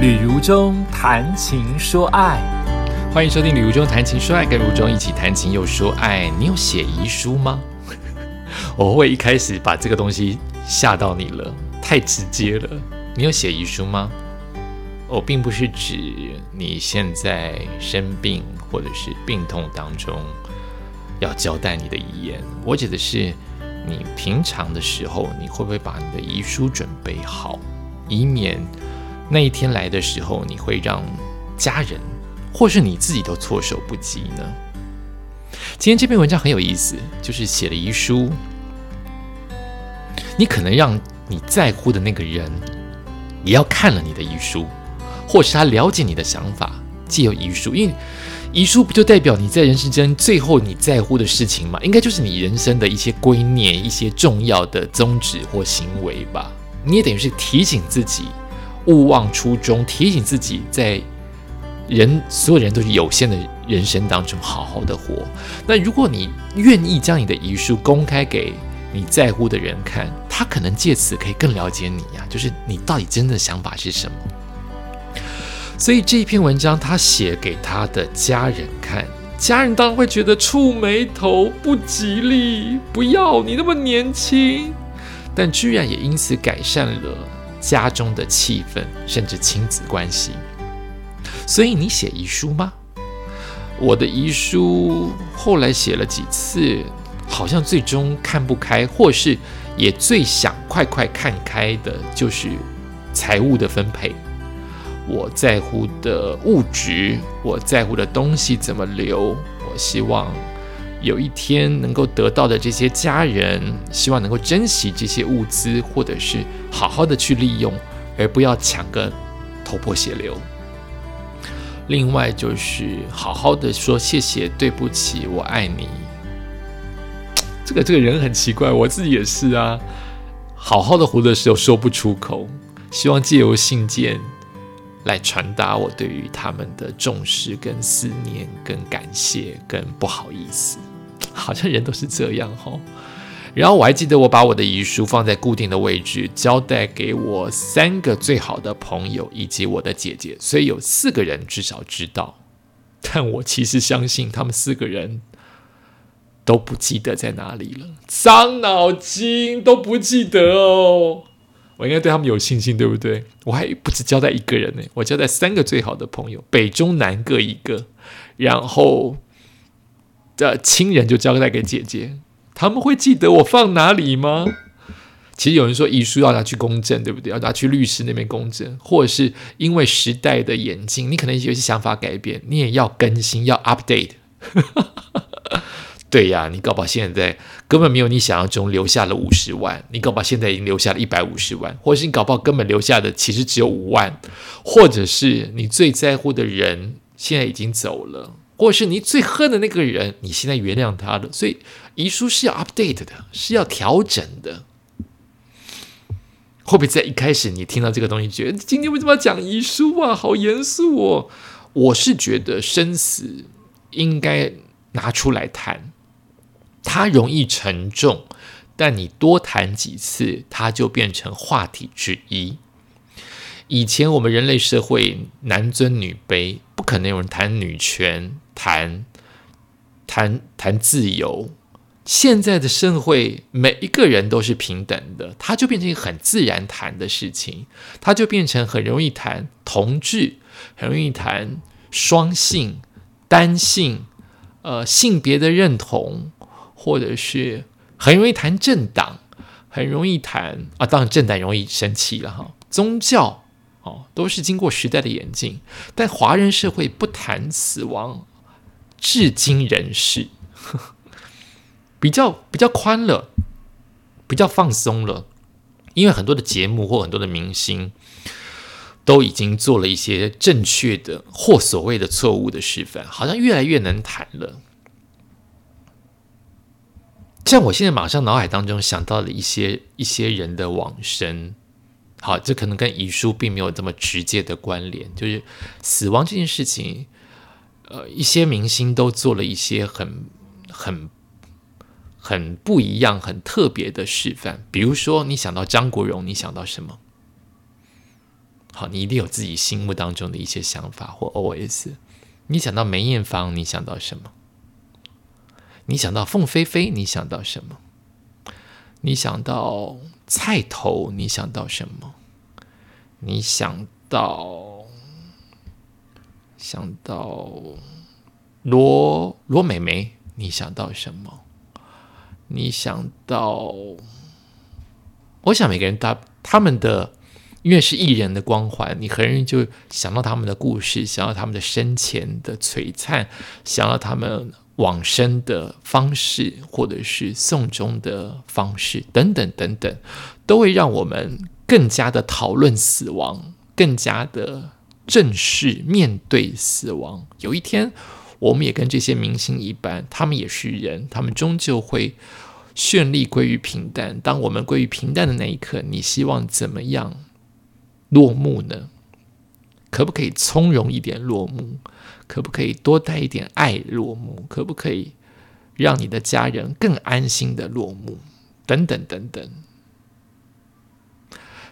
旅如中谈情说爱，欢迎收听《旅如中谈情说爱》，跟如中一起谈情又说爱。你有写遗书吗？我会一开始把这个东西吓到你了，太直接了。你有写遗书吗？我并不是指你现在生病或者是病痛当中要交代你的遗言，我指的是你平常的时候，你会不会把你的遗书准备好，以免。那一天来的时候，你会让家人或是你自己都措手不及呢？今天这篇文章很有意思，就是写了遗书，你可能让你在乎的那个人也要看了你的遗书，或是他了解你的想法，借由遗书，因为遗书不就代表你在人世间最后你在乎的事情吗？应该就是你人生的一些观念、一些重要的宗旨或行为吧？你也等于是提醒自己。勿忘初衷，提醒自己，在人所有人都是有限的人生当中，好好的活。那如果你愿意将你的遗书公开给你在乎的人看，他可能借此可以更了解你呀，就是你到底真的想法是什么。所以这一篇文章他写给他的家人看，家人当然会觉得触眉头，不吉利，不要你那么年轻，但居然也因此改善了。家中的气氛，甚至亲子关系。所以你写遗书吗？我的遗书后来写了几次，好像最终看不开，或是也最想快快看开的，就是财务的分配。我在乎的物质，我在乎的东西怎么留？我希望。有一天能够得到的这些家人，希望能够珍惜这些物资，或者是好好的去利用，而不要抢个头破血流。另外就是好好的说谢谢、对不起、我爱你。这个这个人很奇怪，我自己也是啊。好好的活的时候说不出口，希望借由信件来传达我对于他们的重视、跟思念、跟感谢、跟不好意思。好像人都是这样哈，然后我还记得我把我的遗书放在固定的位置，交代给我三个最好的朋友以及我的姐姐，所以有四个人至少知道。但我其实相信他们四个人都不记得在哪里了，伤脑筋都不记得哦。我应该对他们有信心，对不对？我还不止交代一个人呢，我交代三个最好的朋友，北中南各一个，然后。的亲人就交代给姐姐，他们会记得我放哪里吗？其实有人说遗书要拿去公证，对不对？要拿去律师那边公证，或者是因为时代的演进，你可能有些想法改变，你也要更新，要 update。对呀，你搞不好现在根本没有你想象中留下了五十万，你搞不好现在已经留下了一百五十万，或者是你搞不好根本留下的其实只有五万，或者是你最在乎的人现在已经走了。或是你最恨的那个人，你现在原谅他了，所以遗书是要 update 的，是要调整的。会不会在一开始你听到这个东西，觉得今天为什么要讲遗书啊？好严肃哦！我是觉得生死应该拿出来谈，它容易沉重，但你多谈几次，它就变成话题之一。以前我们人类社会男尊女卑，不可能有人谈女权。谈谈谈自由，现在的社会每一个人都是平等的，它就变成一个很自然谈的事情，它就变成很容易谈同志，很容易谈双性、单性，呃，性别的认同，或者是很容易谈政党，很容易谈啊，当然政党容易生气了哈，宗教哦，都是经过时代的演进，但华人社会不谈死亡。至今人世 比较比较宽了，比较放松了，因为很多的节目或很多的明星都已经做了一些正确的或所谓的错误的示范，好像越来越能谈了。像我现在马上脑海当中想到了一些一些人的往生，好，这可能跟遗书并没有这么直接的关联，就是死亡这件事情。呃，一些明星都做了一些很、很、很不一样、很特别的示范。比如说，你想到张国荣，你想到什么？好，你一定有自己心目当中的一些想法或 OS。你想到梅艳芳，你想到什么？你想到凤飞飞，你想到什么？你想到菜头，你想到什么？你想到想到罗罗美美，你想到什么？你想到？我想每个人他他们的，因为是艺人的光环，你很容易就想到他们的故事，想到他们的生前的璀璨，想到他们。往生的方式，或者是送终的方式，等等等等，都会让我们更加的讨论死亡，更加的正视面对死亡。有一天，我们也跟这些明星一般，他们也是人，他们终究会绚丽归于平淡。当我们归于平淡的那一刻，你希望怎么样落幕呢？可不可以从容一点落幕？可不可以多带一点爱落幕？可不可以让你的家人更安心的落幕？等等等等。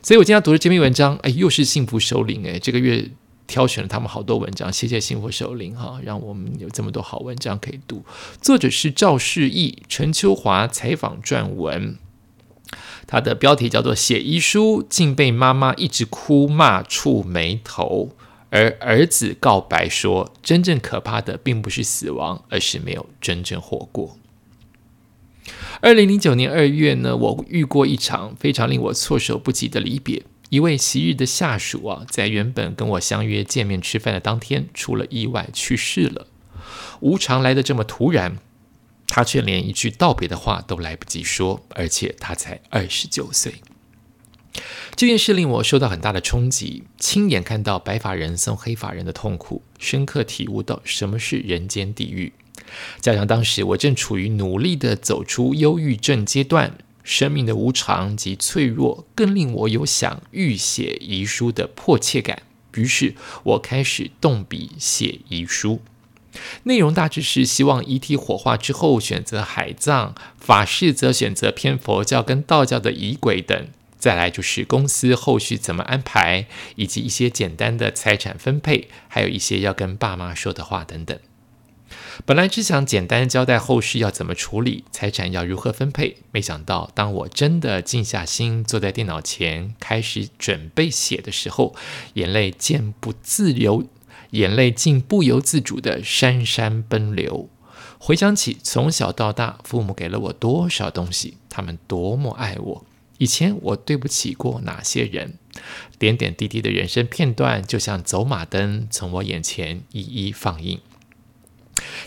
所以我今天读的这篇文章，哎，又是幸福首领哎，这个月挑选了他们好多文章，谢谢幸福首领哈，让我们有这么多好文章可以读。作者是赵世义、陈秋华采访撰文，他的标题叫做《写遗书竟被妈妈一直哭骂触眉头》。而儿子告白说：“真正可怕的并不是死亡，而是没有真正活过。”二零零九年二月呢，我遇过一场非常令我措手不及的离别。一位昔日的下属啊，在原本跟我相约见面吃饭的当天，出了意外去世了。无常来的这么突然，他却连一句道别的话都来不及说，而且他才二十九岁。这件事令我受到很大的冲击，亲眼看到白发人送黑发人的痛苦，深刻体悟到什么是人间地狱。加上当时我正处于努力的走出忧郁症阶段，生命的无常及脆弱，更令我有想预写遗书的迫切感。于是我开始动笔写遗书，内容大致是希望遗体火化之后选择海葬，法事则选择偏佛教跟道教的仪轨等。再来就是公司后续怎么安排，以及一些简单的财产分配，还有一些要跟爸妈说的话等等。本来只想简单交代后事要怎么处理，财产要如何分配，没想到当我真的静下心，坐在电脑前开始准备写的时候，眼泪竟不自由，眼泪竟不由自主的潸潸奔流。回想起从小到大，父母给了我多少东西，他们多么爱我。以前我对不起过哪些人？点点滴滴的人生片段，就像走马灯，从我眼前一一放映。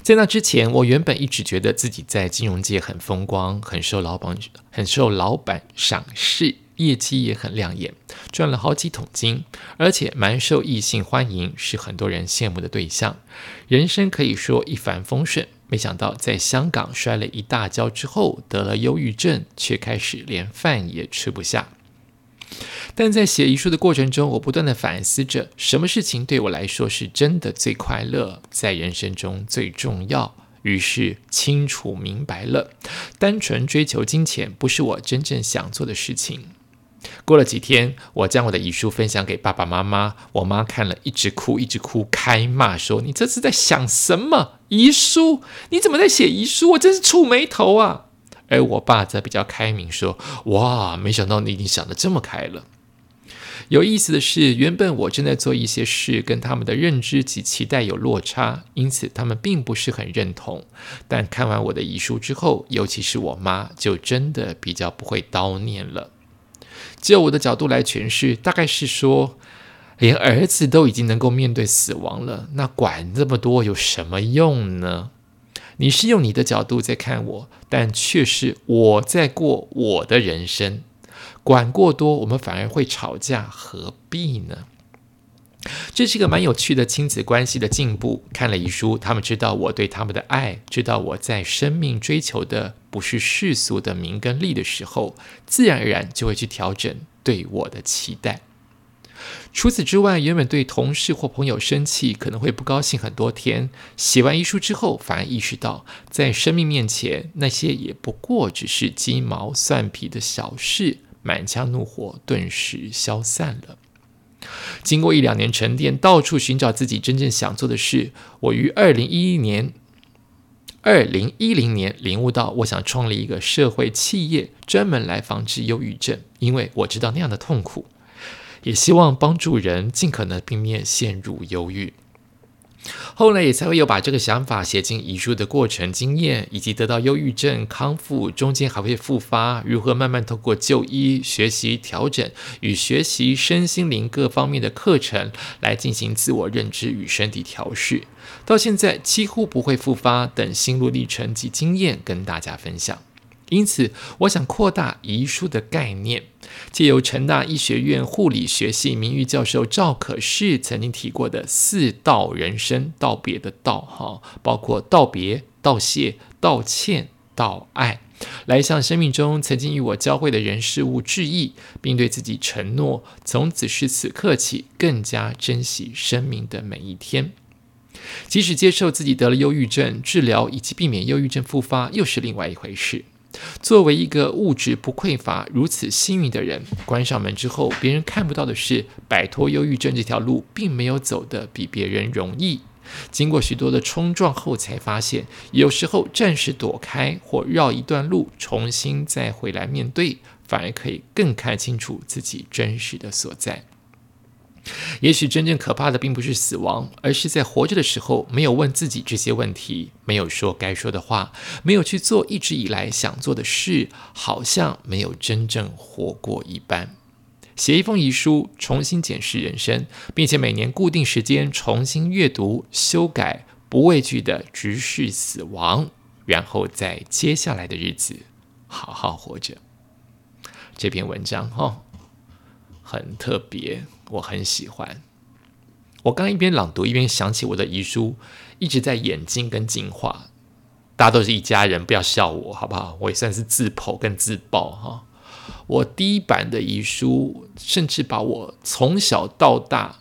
在那之前，我原本一直觉得自己在金融界很风光，很受老板很受老板赏识，业绩也很亮眼，赚了好几桶金，而且蛮受异性欢迎，是很多人羡慕的对象。人生可以说一帆风顺。没想到在香港摔了一大跤之后，得了忧郁症，却开始连饭也吃不下。但在写遗书的过程中，我不断的反思着，什么事情对我来说是真的最快乐，在人生中最重要。于是清楚明白了，单纯追求金钱不是我真正想做的事情。过了几天，我将我的遗书分享给爸爸妈妈。我妈看了一直哭，一直哭，开骂说：“你这是在想什么？遗书？你怎么在写遗书？我真是触眉头啊！”而我爸则比较开明，说：“哇，没想到你已经想得这么开了。”有意思的是，原本我正在做一些事，跟他们的认知及期待有落差，因此他们并不是很认同。但看完我的遗书之后，尤其是我妈，就真的比较不会叨念了。就我的角度来诠释，大概是说，连儿子都已经能够面对死亡了，那管这么多有什么用呢？你是用你的角度在看我，但却是我在过我的人生，管过多，我们反而会吵架，何必呢？这是一个蛮有趣的亲子关系的进步。看了遗书，他们知道我对他们的爱，知道我在生命追求的不是世俗的名跟利的时候，自然而然就会去调整对我的期待。除此之外，原本对同事或朋友生气，可能会不高兴很多天。写完遗书之后，反而意识到，在生命面前，那些也不过只是鸡毛蒜皮的小事，满腔怒火顿时消散了。经过一两年沉淀，到处寻找自己真正想做的事，我于二零一一年。二零一零年领悟到，我想创立一个社会企业，专门来防治忧郁症，因为我知道那样的痛苦，也希望帮助人尽可能避免陷入忧郁。后来也才会有把这个想法写进遗书的过程经验，以及得到忧郁症康复中间还会复发，如何慢慢通过就医、学习调整与学习身心灵各方面的课程来进行自我认知与身体调试，到现在几乎不会复发等心路历程及经验跟大家分享。因此，我想扩大遗书的概念，借由成大医学院护理学系名誉教授赵可士曾经提过的四道人生道别的道，哈，包括道别、道谢、道歉、道爱，来向生命中曾经与我交汇的人事物致意，并对自己承诺，从此时此刻起，更加珍惜生命的每一天。即使接受自己得了忧郁症，治疗以及避免忧郁症复发，又是另外一回事。作为一个物质不匮乏、如此幸运的人，关上门之后，别人看不到的是，摆脱忧郁症这条路并没有走得比别人容易。经过许多的冲撞后，才发现，有时候暂时躲开或绕一段路，重新再回来面对，反而可以更看清楚自己真实的所在。也许真正可怕的并不是死亡，而是在活着的时候没有问自己这些问题，没有说该说的话，没有去做一直以来想做的事，好像没有真正活过一般。写一封遗书，重新检视人生，并且每年固定时间重新阅读、修改，不畏惧的直视死亡，然后在接下来的日子好好活着。这篇文章哈。很特别，我很喜欢。我刚一边朗读一边想起我的遗书，一直在演进跟进化。大家都是一家人，不要笑我好不好？我也算是自剖跟自爆哈。我第一版的遗书，甚至把我从小到大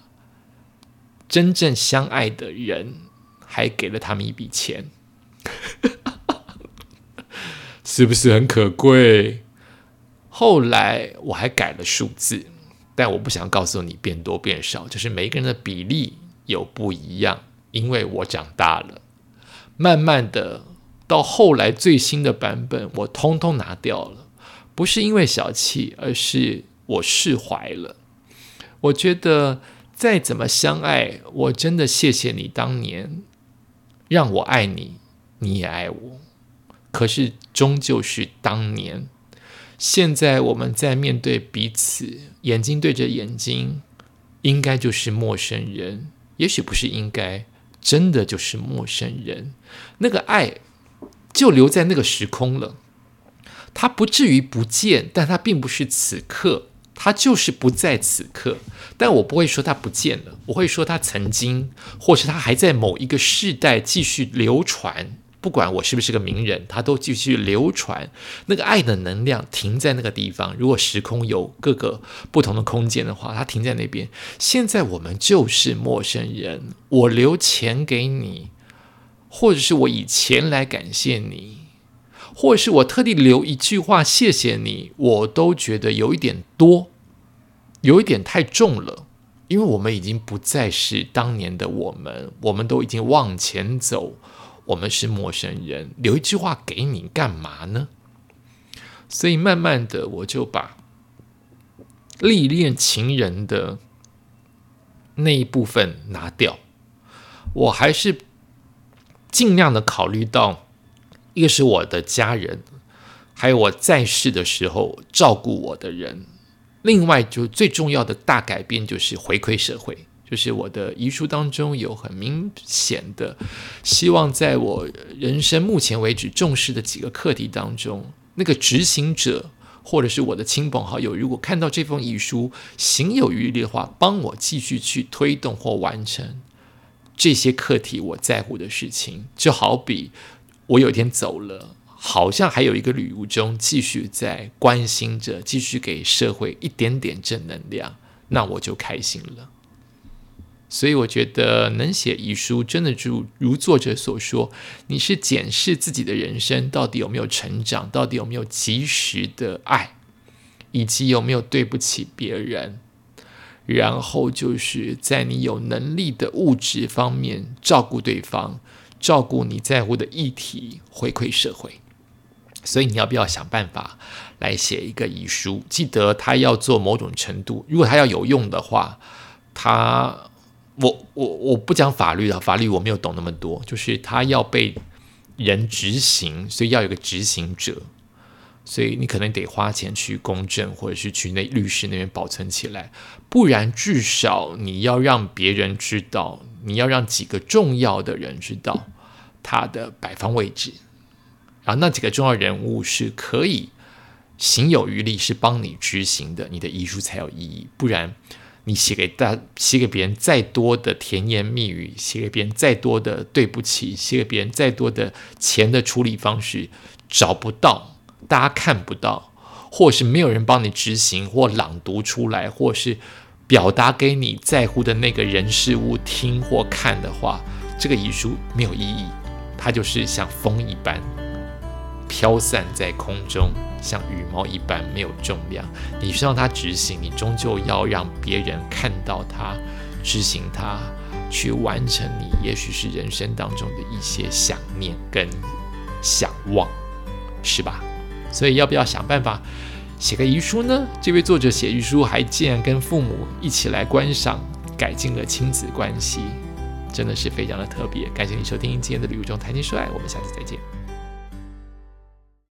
真正相爱的人，还给了他们一笔钱，是不是很可贵？后来我还改了数字。但我不想告诉你变多变少，就是每一个人的比例有不一样，因为我长大了，慢慢的到后来最新的版本，我通通拿掉了，不是因为小气，而是我释怀了。我觉得再怎么相爱，我真的谢谢你当年让我爱你，你也爱我，可是终究是当年。现在我们在面对彼此，眼睛对着眼睛，应该就是陌生人。也许不是应该，真的就是陌生人。那个爱就留在那个时空了，它不至于不见，但它并不是此刻，它就是不在此刻。但我不会说它不见了，我会说它曾经，或是它还在某一个世代继续流传。不管我是不是个名人，他都继续流传那个爱的能量，停在那个地方。如果时空有各个不同的空间的话，它停在那边。现在我们就是陌生人，我留钱给你，或者是我以钱来感谢你，或者是我特地留一句话谢谢你，我都觉得有一点多，有一点太重了，因为我们已经不再是当年的我们，我们都已经往前走。我们是陌生人，留一句话给你干嘛呢？所以慢慢的，我就把历练情人的那一部分拿掉。我还是尽量的考虑到，一个是我的家人，还有我在世的时候照顾我的人。另外，就最重要的大改变就是回馈社会。就是我的遗书当中有很明显的希望，在我人生目前为止重视的几个课题当中，那个执行者或者是我的亲朋好友，如果看到这封遗书，行有余力的话，帮我继续去推动或完成这些课题我在乎的事情。就好比我有一天走了，好像还有一个旅途中继续在关心着，继续给社会一点点正能量，那我就开心了。所以我觉得能写遗书，真的就如作者所说，你是检视自己的人生到底有没有成长，到底有没有及时的爱，以及有没有对不起别人。然后就是在你有能力的物质方面照顾对方，照顾你在乎的议题，回馈社会。所以你要不要想办法来写一个遗书？记得他要做某种程度，如果他要有用的话，他我我我不讲法律的，法律我没有懂那么多，就是他要被人执行，所以要有个执行者。所以你可能得花钱去公证，或者是去那律师那边保存起来，不然至少你要让别人知道，你要让几个重要的人知道他的摆放位置，然后那几个重要人物是可以行有余力，是帮你执行的，你的遗书才有意义。不然你写给大写给别人再多的甜言蜜语，写给别人再多的对不起，写给别人再多的钱的处理方式，找不到。大家看不到，或是没有人帮你执行，或朗读出来，或是表达给你在乎的那个人事物听或看的话，这个遗书没有意义，它就是像风一般飘散在空中，像羽毛一般没有重量。你需要它执行，你终究要让别人看到它，执行它，去完成你也许是人生当中的一些想念跟想望，是吧？所以要不要想办法写个遗书呢？这位作者写遗书还竟然跟父母一起来观赏，改进了亲子关系，真的是非常的特别。感谢你收听今天的旅途中谈情说爱，我们下次再见。